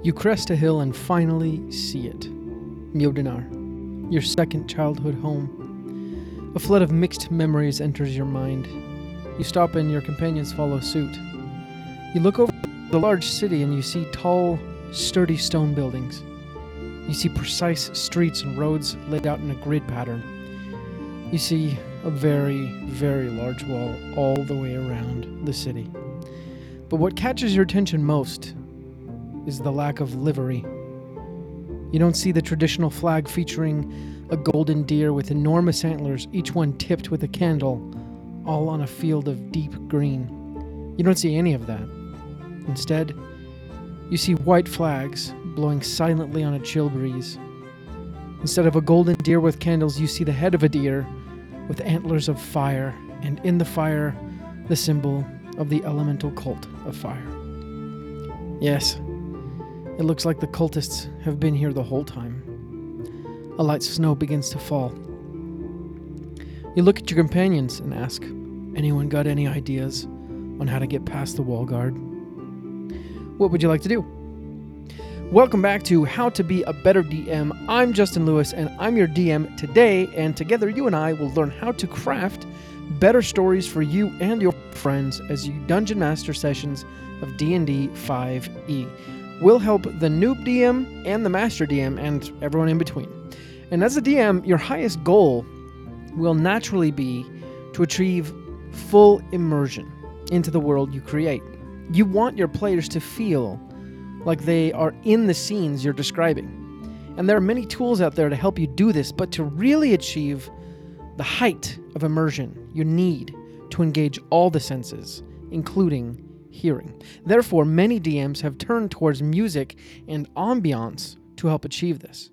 You crest a hill and finally see it. Mjolnir, your second childhood home. A flood of mixed memories enters your mind. You stop and your companions follow suit. You look over the large city and you see tall, sturdy stone buildings. You see precise streets and roads laid out in a grid pattern. You see a very, very large wall all the way around the city. But what catches your attention most is the lack of livery. You don't see the traditional flag featuring a golden deer with enormous antlers, each one tipped with a candle, all on a field of deep green. You don't see any of that. Instead, you see white flags blowing silently on a chill breeze. Instead of a golden deer with candles, you see the head of a deer with antlers of fire, and in the fire, the symbol of the elemental cult of fire. Yes, it looks like the cultists have been here the whole time. A light snow begins to fall. You look at your companions and ask, Anyone got any ideas on how to get past the wall guard? What would you like to do? Welcome back to How to Be a Better DM. I'm Justin Lewis and I'm your DM today, and together you and I will learn how to craft better stories for you and your friends as you dungeon master sessions of D&D 5e. We'll help the noob DM and the master DM and everyone in between. And as a DM, your highest goal will naturally be to achieve full immersion into the world you create. You want your players to feel like they are in the scenes you're describing. And there are many tools out there to help you do this, but to really achieve the height of immersion, you need to engage all the senses, including hearing. Therefore, many DMs have turned towards music and ambiance to help achieve this.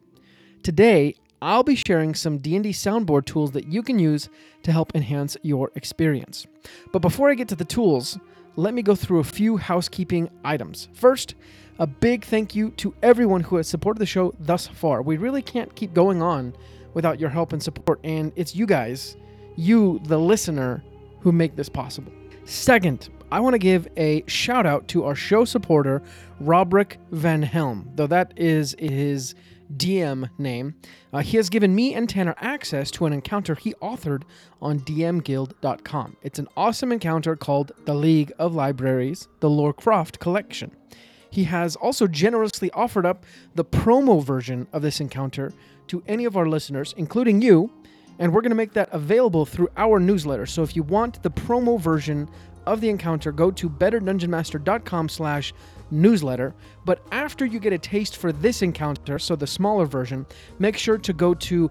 Today, I'll be sharing some D&D soundboard tools that you can use to help enhance your experience. But before I get to the tools, let me go through a few housekeeping items. First, a big thank you to everyone who has supported the show thus far. We really can't keep going on without your help and support, and it's you guys, you, the listener, who make this possible. Second, I want to give a shout out to our show supporter, Robrick Van Helm, though that is his DM name. Uh, he has given me and Tanner access to an encounter he authored on DMGuild.com. It's an awesome encounter called The League of Libraries, the Lorecroft Collection. He has also generously offered up the promo version of this encounter to any of our listeners, including you, and we're going to make that available through our newsletter. So if you want the promo version of the encounter, go to betterdungeonmaster.com slash newsletter. But after you get a taste for this encounter, so the smaller version, make sure to go to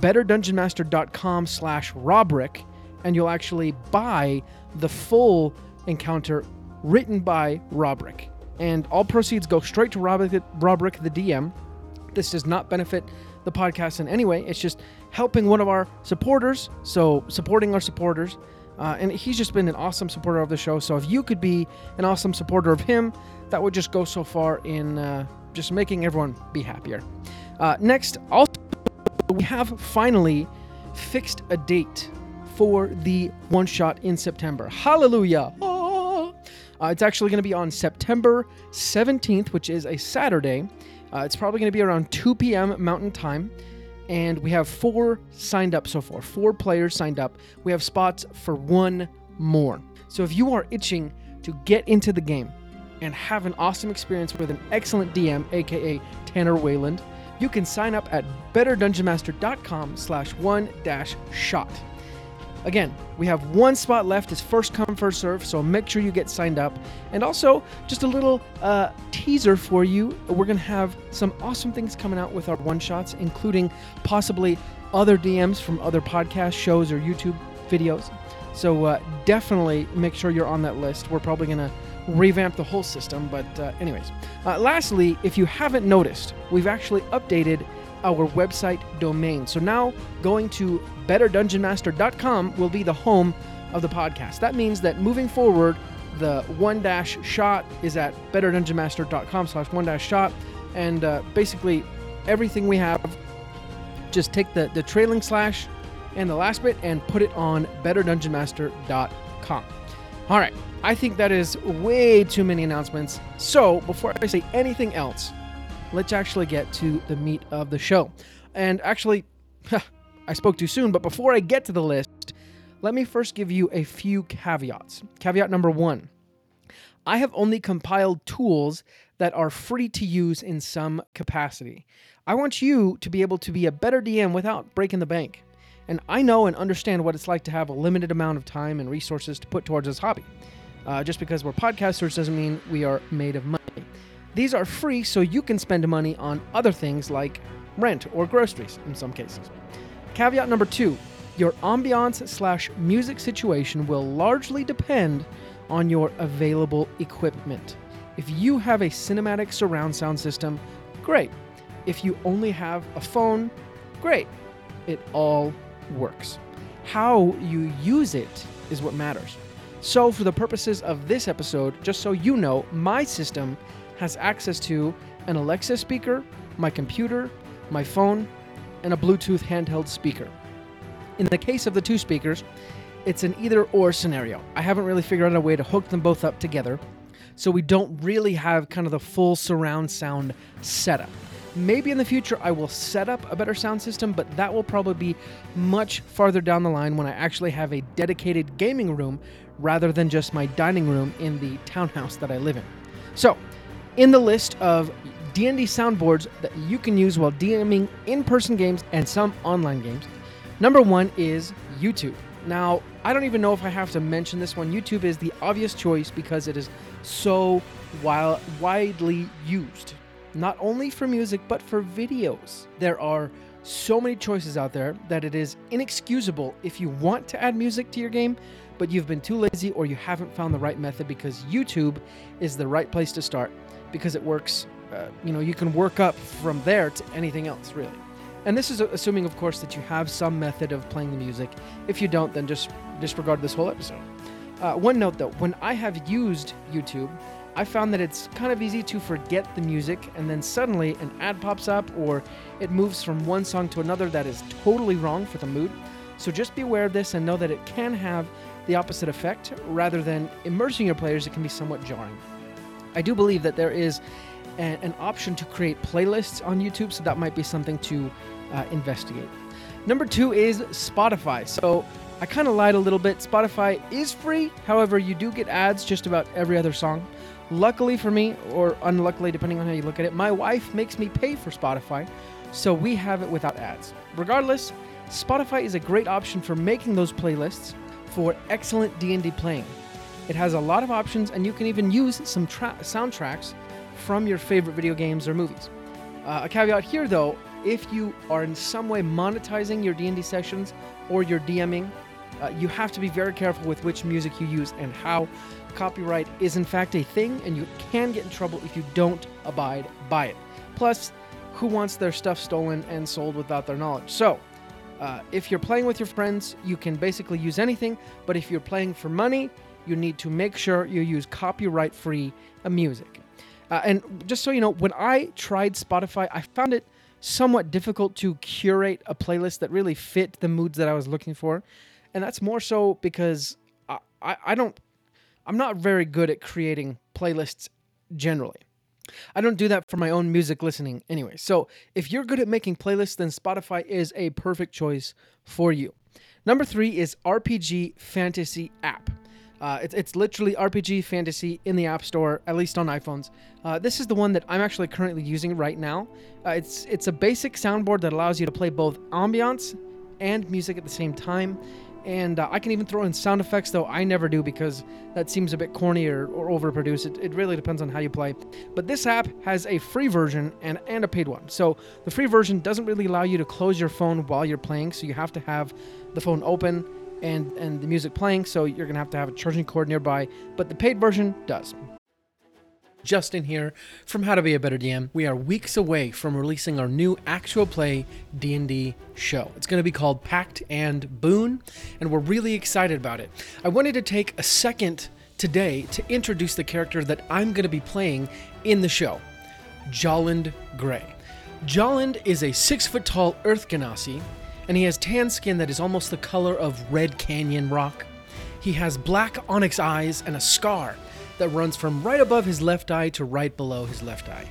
betterdungeonmaster.com slash robrick, and you'll actually buy the full encounter written by Robrick. And all proceeds go straight to Robrick, Robrick the DM. This does not benefit the podcast in any way. It's just helping one of our supporters. So supporting our supporters. Uh, and he's just been an awesome supporter of the show. So if you could be an awesome supporter of him, that would just go so far in uh, just making everyone be happier. Uh, next, also, we have finally fixed a date for the one shot in September. Hallelujah! Ah! Uh, it's actually going to be on September 17th, which is a Saturday. Uh, it's probably going to be around 2 p.m. Mountain Time. And we have four signed up so far, four players signed up. We have spots for one more. So if you are itching to get into the game and have an awesome experience with an excellent DM, aka Tanner Wayland, you can sign up at betterdungeonmaster.com slash one dash shot. Again, we have one spot left. It's first come, first serve, so make sure you get signed up. And also, just a little uh, teaser for you. We're going to have some awesome things coming out with our one shots, including possibly other DMs from other podcast shows or YouTube videos. So uh, definitely make sure you're on that list. We're probably going to revamp the whole system. But, uh, anyways, uh, lastly, if you haven't noticed, we've actually updated our website domain. So now going to betterdungeonmaster.com will be the home of the podcast. That means that moving forward, the one dash shot is at betterdungeonmaster.com slash one dash shot. And uh, basically everything we have, just take the, the trailing slash and the last bit and put it on betterdungeonmaster.com. All right, I think that is way too many announcements. So before I say anything else, let's actually get to the meat of the show. And actually, I spoke too soon, but before I get to the list, let me first give you a few caveats. Caveat number one I have only compiled tools that are free to use in some capacity. I want you to be able to be a better DM without breaking the bank. And I know and understand what it's like to have a limited amount of time and resources to put towards this hobby. Uh, just because we're podcasters doesn't mean we are made of money. These are free so you can spend money on other things like rent or groceries in some cases. Caveat number two your ambiance slash music situation will largely depend on your available equipment. If you have a cinematic surround sound system, great. If you only have a phone, great. It all works. How you use it is what matters. So, for the purposes of this episode, just so you know, my system has access to an Alexa speaker, my computer, my phone, and a Bluetooth handheld speaker. In the case of the two speakers, it's an either or scenario. I haven't really figured out a way to hook them both up together, so we don't really have kind of the full surround sound setup. Maybe in the future I will set up a better sound system, but that will probably be much farther down the line when I actually have a dedicated gaming room rather than just my dining room in the townhouse that I live in. So, in the list of D&D soundboards that you can use while DMing in-person games and some online games, number 1 is YouTube. Now, I don't even know if I have to mention this one. YouTube is the obvious choice because it is so wild, widely used not only for music, but for videos. There are so many choices out there that it is inexcusable if you want to add music to your game, but you've been too lazy or you haven't found the right method because YouTube is the right place to start because it works. Uh, you know, you can work up from there to anything else, really. And this is assuming, of course, that you have some method of playing the music. If you don't, then just disregard this whole episode. Uh, one note though, when I have used YouTube, I found that it's kind of easy to forget the music and then suddenly an ad pops up or it moves from one song to another that is totally wrong for the mood. So just be aware of this and know that it can have the opposite effect. Rather than immersing your players, it can be somewhat jarring. I do believe that there is a, an option to create playlists on YouTube, so that might be something to uh, investigate. Number two is Spotify. So I kind of lied a little bit. Spotify is free, however, you do get ads just about every other song. Luckily for me, or unluckily, depending on how you look at it, my wife makes me pay for Spotify, so we have it without ads. Regardless, Spotify is a great option for making those playlists for excellent D&D playing. It has a lot of options, and you can even use some tra- soundtracks from your favorite video games or movies. Uh, a caveat here, though, if you are in some way monetizing your D&D sessions or your DMing, uh, you have to be very careful with which music you use and how copyright is in fact a thing, and you can get in trouble if you don't abide by it. Plus, who wants their stuff stolen and sold without their knowledge? So, uh, if you're playing with your friends, you can basically use anything, but if you're playing for money, you need to make sure you use copyright free music. Uh, and just so you know, when I tried Spotify, I found it somewhat difficult to curate a playlist that really fit the moods that I was looking for. And that's more so because I, I, I don't I'm not very good at creating playlists generally. I don't do that for my own music listening anyway. So if you're good at making playlists, then Spotify is a perfect choice for you. Number three is RPG Fantasy app. Uh, it's, it's literally RPG Fantasy in the App Store, at least on iPhones. Uh, this is the one that I'm actually currently using right now. Uh, it's it's a basic soundboard that allows you to play both ambiance and music at the same time. And uh, I can even throw in sound effects, though I never do because that seems a bit corny or, or overproduced. It, it really depends on how you play. But this app has a free version and, and a paid one. So the free version doesn't really allow you to close your phone while you're playing, so you have to have the phone open and, and the music playing, so you're going to have to have a charging cord nearby. But the paid version does. Justin here from How to Be a Better DM. We are weeks away from releasing our new actual play D&D show. It's going to be called Pact and Boon, and we're really excited about it. I wanted to take a second today to introduce the character that I'm going to be playing in the show, Jolland Gray. Jolland is a six foot tall Earth Genasi, and he has tan skin that is almost the color of Red Canyon rock. He has black onyx eyes and a scar that runs from right above his left eye to right below his left eye.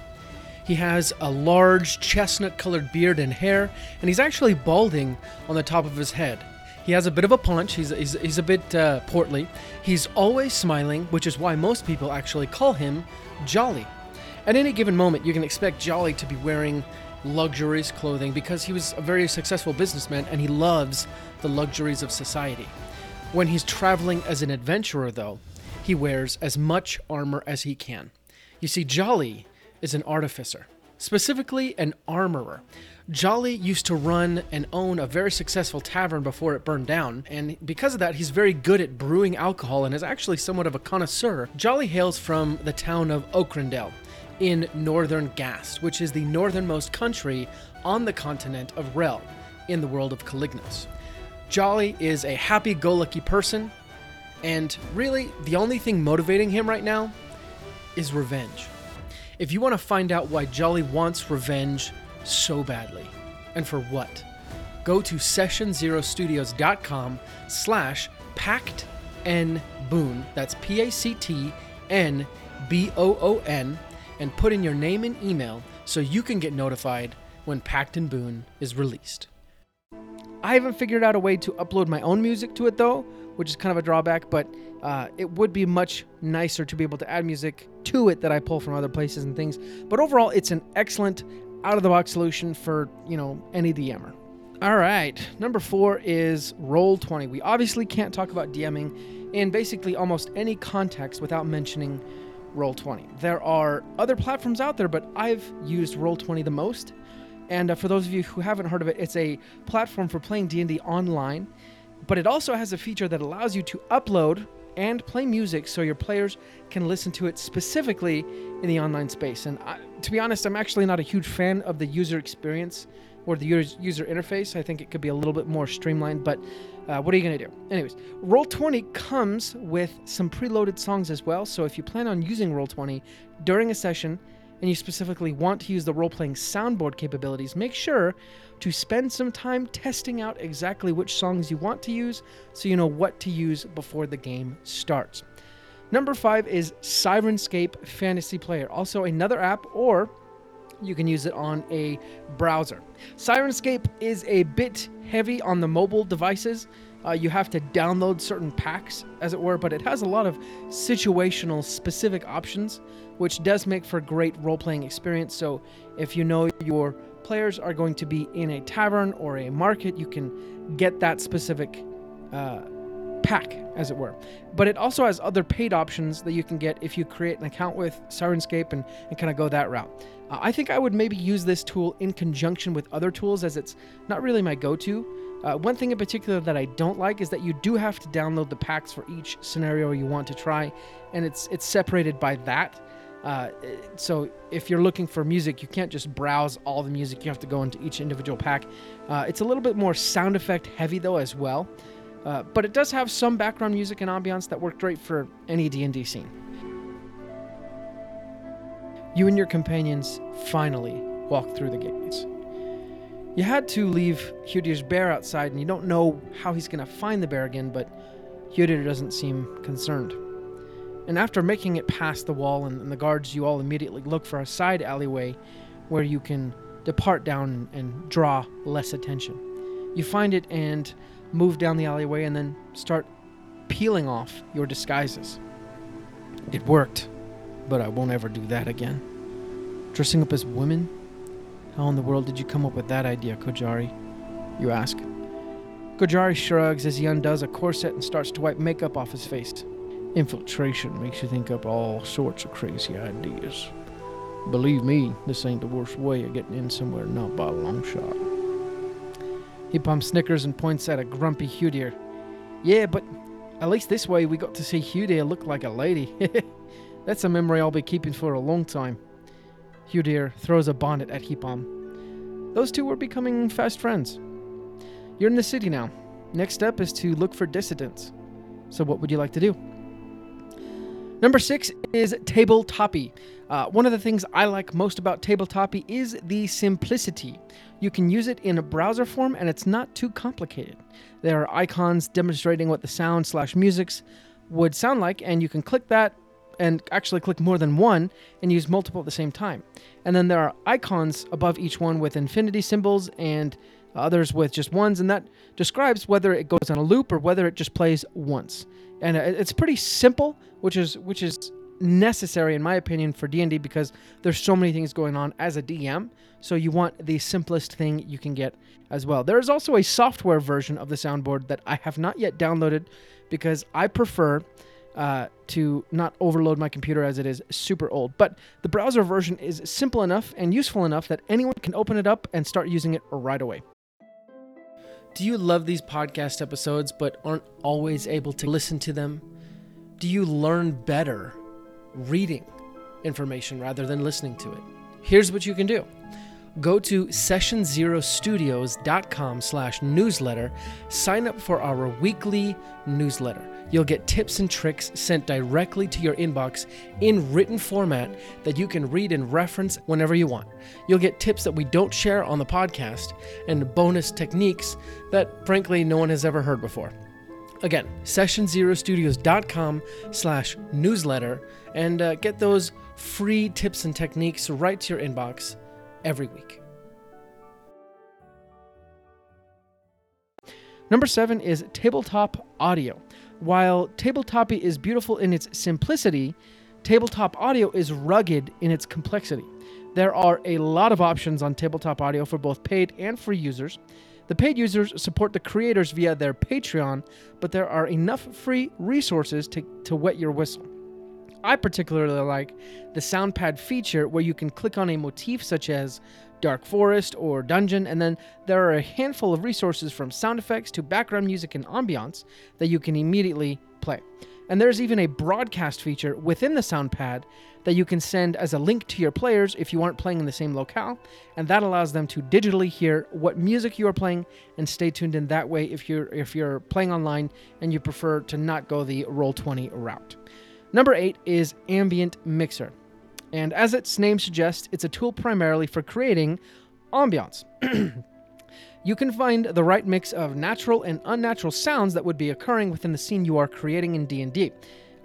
He has a large chestnut colored beard and hair, and he's actually balding on the top of his head. He has a bit of a paunch, he's, he's, he's a bit uh, portly. He's always smiling, which is why most people actually call him Jolly. At any given moment, you can expect Jolly to be wearing luxurious clothing because he was a very successful businessman and he loves the luxuries of society. When he's traveling as an adventurer, though, he wears as much armor as he can. You see, Jolly is an artificer, specifically an armorer. Jolly used to run and own a very successful tavern before it burned down, and because of that, he's very good at brewing alcohol and is actually somewhat of a connoisseur. Jolly hails from the town of Oakrendale in northern Gast, which is the northernmost country on the continent of Rel in the world of Calignos. Jolly is a happy go lucky person, and really, the only thing motivating him right now is revenge. If you want to find out why Jolly wants revenge so badly, and for what, go to sessionzerostudios.com slash pact n boon, that's P-A-C-T-N-B-O-O-N, and put in your name and email so you can get notified when Pact and Boon is released. I haven't figured out a way to upload my own music to it though, which is kind of a drawback, but uh, it would be much nicer to be able to add music to it that I pull from other places and things. But overall, it's an excellent out of the box solution for, you know, any DMer. All right, number four is Roll20. We obviously can't talk about DMing in basically almost any context without mentioning Roll20. There are other platforms out there, but I've used Roll20 the most. And uh, for those of you who haven't heard of it, it's a platform for playing D&D online, but it also has a feature that allows you to upload and play music so your players can listen to it specifically in the online space. And I, to be honest, I'm actually not a huge fan of the user experience or the user interface. I think it could be a little bit more streamlined, but uh, what are you going to do? Anyways, Roll20 comes with some preloaded songs as well. So if you plan on using Roll20 during a session and you specifically want to use the role playing soundboard capabilities, make sure to spend some time testing out exactly which songs you want to use so you know what to use before the game starts. Number five is Syrinscape Fantasy Player, also another app, or you can use it on a browser. Syrinscape is a bit heavy on the mobile devices. Uh, you have to download certain packs, as it were, but it has a lot of situational specific options, which does make for great role playing experience. So, if you know your players are going to be in a tavern or a market, you can get that specific uh, pack, as it were. But it also has other paid options that you can get if you create an account with Syrinscape and, and kind of go that route. Uh, I think I would maybe use this tool in conjunction with other tools as it's not really my go to. Uh, one thing in particular that I don't like is that you do have to download the packs for each scenario you want to try, and it's it's separated by that. Uh, so if you're looking for music, you can't just browse all the music. You have to go into each individual pack. Uh, it's a little bit more sound effect heavy though as well, uh, but it does have some background music and ambiance that work great for any D&D scene. You and your companions finally walk through the gates. You had to leave Hudir's bear outside, and you don't know how he's going to find the bear again, but Hudir doesn't seem concerned. And after making it past the wall and, and, the guards, you all immediately look for a side alleyway where you can depart down and, and draw less attention. You find it and move down the alleyway and then start peeling off your disguises. It worked, but I won't ever do that again. Dressing up as women how in the world did you come up with that idea, Kojari? You ask. Kojari shrugs as he undoes a corset and starts to wipe makeup off his face. Infiltration makes you think up all sorts of crazy ideas. Believe me, this ain't the worst way of getting in somewhere, not by a long shot. He pumps Snickers and points at a grumpy Hudir. Yeah, but at least this way we got to see Hudir look like a lady. That's a memory I'll be keeping for a long time. Hudir throws a bonnet at Hipam. Those two were becoming fast friends. You're in the city now. Next step is to look for dissidents. So, what would you like to do? Number six is Tabletopy. Uh, one of the things I like most about Tabletopy is the simplicity. You can use it in a browser form and it's not too complicated. There are icons demonstrating what the sound slash musics would sound like, and you can click that and actually click more than one and use multiple at the same time. And then there are icons above each one with infinity symbols and others with just ones, and that describes whether it goes on a loop or whether it just plays once. And uh, it's pretty simple, which is which is necessary in my opinion for D&D because there's so many things going on as a DM. So you want the simplest thing you can get as well. There is also a software version of the soundboard that I have not yet downloaded because I prefer uh, to not overload my computer as it is super old. But the browser version is simple enough and useful enough that anyone can open it up and start using it right away. Do you love these podcast episodes but aren't always able to listen to them? Do you learn better reading information rather than listening to it? Here's what you can do go to sessionzerostudios.com slash newsletter sign up for our weekly newsletter. You'll get tips and tricks sent directly to your inbox in written format that you can read and reference whenever you want. You'll get tips that we don't share on the podcast and bonus techniques that frankly no one has ever heard before. Again sessionzerostudios.com slash newsletter and uh, get those free tips and techniques right to your inbox every week. Number seven is tabletop audio. While tabletopy is beautiful in its simplicity, tabletop audio is rugged in its complexity. There are a lot of options on tabletop audio for both paid and free users. The paid users support the creators via their Patreon, but there are enough free resources to, to wet your whistle. I particularly like the soundpad feature where you can click on a motif such as dark forest or dungeon, and then there are a handful of resources from sound effects to background music and ambiance that you can immediately play. And there's even a broadcast feature within the soundpad that you can send as a link to your players if you aren't playing in the same locale, and that allows them to digitally hear what music you are playing and stay tuned in that way if you're if you're playing online and you prefer to not go the Roll20 route. Number eight is Ambient Mixer. And as its name suggests, it's a tool primarily for creating ambiance. you can find the right mix of natural and unnatural sounds that would be occurring within the scene you are creating in D&D.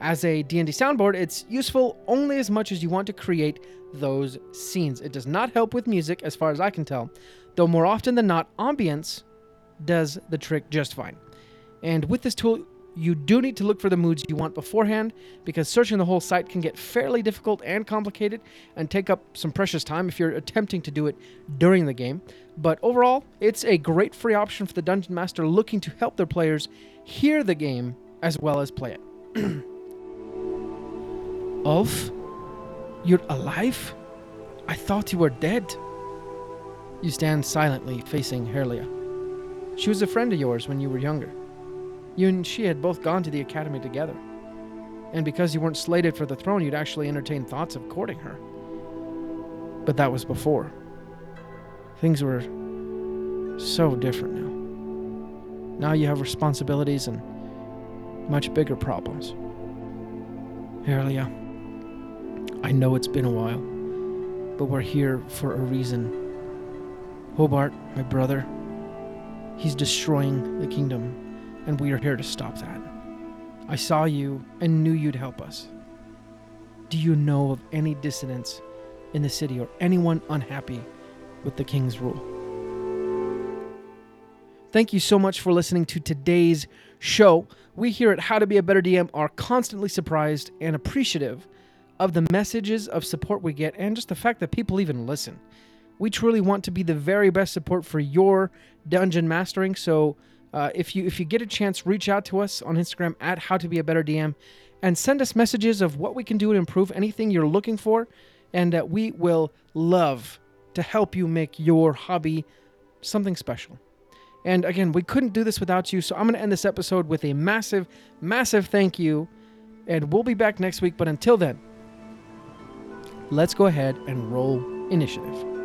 As a D&D soundboard, it's useful only as much as you want to create those scenes. It does not help with music as far as I can tell, though more often than not ambience does the trick just fine. And with this tool, you do need to look for the moods you want beforehand because searching the whole site can get fairly difficult and complicated and take up some precious time if you're attempting to do it during the game. But overall, it's a great free option for the Dungeon Master looking to help their players hear the game as well as play it. Ulf, you're alive? I thought you were dead. You stand silently facing Herlia. She was a friend of yours when you were younger. You and she had both gone to the academy together. And because you weren't slated for the throne, you'd actually entertain thoughts of courting her. But that was before. Things were so different now. Now you have responsibilities and much bigger problems. Herlia, I know it's been a while, but we're here for a reason. Hobart, my brother, he's destroying the kingdom and we are here to stop that. I saw you and knew you'd help us. Do you know of any dissidents in the city or anyone unhappy with the king's rule? Thank you so much for listening to today's show. We here at How to Be a Better DM are constantly surprised and appreciative of the messages of support we get and just the fact that people even listen. We truly want to be the very best support for your dungeon mastering, so uh, if you if you get a chance, reach out to us on Instagram at How to Be a Better DM, and send us messages of what we can do to improve anything you're looking for, and uh, we will love to help you make your hobby something special. And again, we couldn't do this without you, so I'm going to end this episode with a massive, massive thank you, and we'll be back next week. But until then, let's go ahead and roll initiative.